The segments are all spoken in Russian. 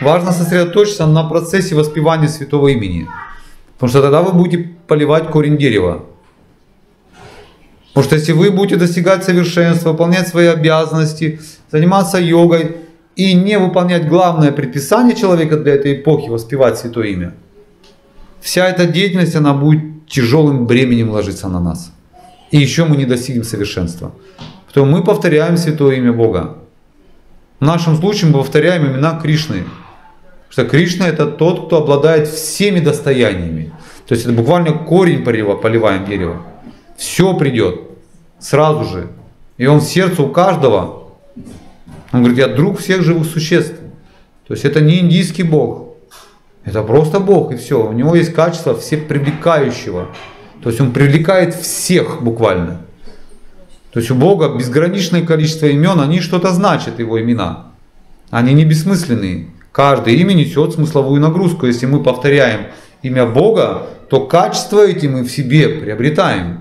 важно сосредоточиться на процессе воспевания святого имени. Потому что тогда вы будете поливать корень дерева. Потому что если вы будете достигать совершенства, выполнять свои обязанности, заниматься йогой и не выполнять главное предписание человека для этой эпохи, воспевать святое имя, вся эта деятельность, она будет тяжелым бременем ложиться на нас. И еще мы не достигнем совершенства. Потому мы повторяем святое имя Бога. В нашем случае мы повторяем имена Кришны. Что Кришна это тот, кто обладает всеми достояниями. То есть это буквально корень поливаем дерево. Все придет сразу же. И он в сердце у каждого. Он говорит, я друг всех живых существ. То есть это не индийский бог. Это просто бог и все. У него есть качество всех привлекающего. То есть он привлекает всех буквально. То есть у Бога безграничное количество имен, они что-то значат, его имена. Они не бессмысленные. Каждое имя несет смысловую нагрузку. Если мы повторяем имя Бога, то качество эти мы в себе приобретаем.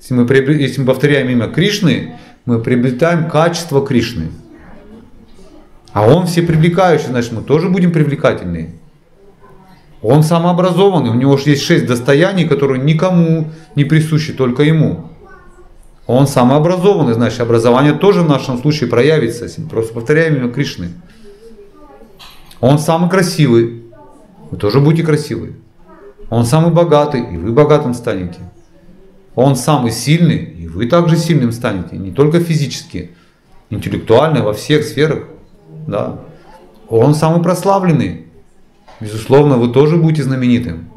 Если мы, если мы повторяем имя Кришны, мы приобретаем качество Кришны. А он все привлекающий, значит мы тоже будем привлекательные. Он самообразованный, у него же есть шесть достояний, которые никому не присущи, только ему. Он самообразованный, значит образование тоже в нашем случае проявится, если мы просто повторяем имя Кришны. Он самый красивый, вы тоже будете красивы. Он самый богатый, и вы богатым станете. Он самый сильный, и вы также сильным станете, не только физически, интеллектуально, во всех сферах. Да. Он самый прославленный, безусловно, вы тоже будете знаменитым.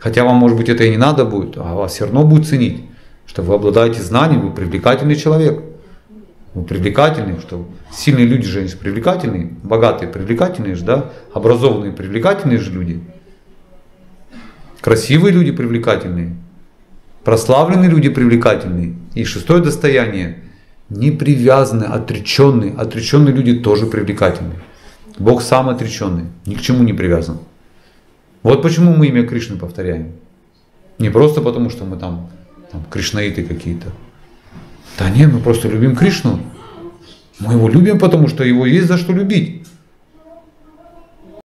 Хотя вам, может быть, это и не надо будет, а вас все равно будет ценить, что вы обладаете знанием, вы привлекательный человек. Вы привлекательный, что сильные люди же привлекательные, богатые привлекательные же, да, образованные привлекательные же люди. Красивые люди привлекательные, прославленные люди привлекательные. И шестое достояние – непривязанные, отреченные. Отреченные люди тоже привлекательные. Бог сам отреченный, ни к чему не привязан. Вот почему мы имя Кришны повторяем. Не просто потому, что мы там, там кришнаиты какие-то. Да нет, мы просто любим Кришну. Мы его любим, потому что его есть за что любить.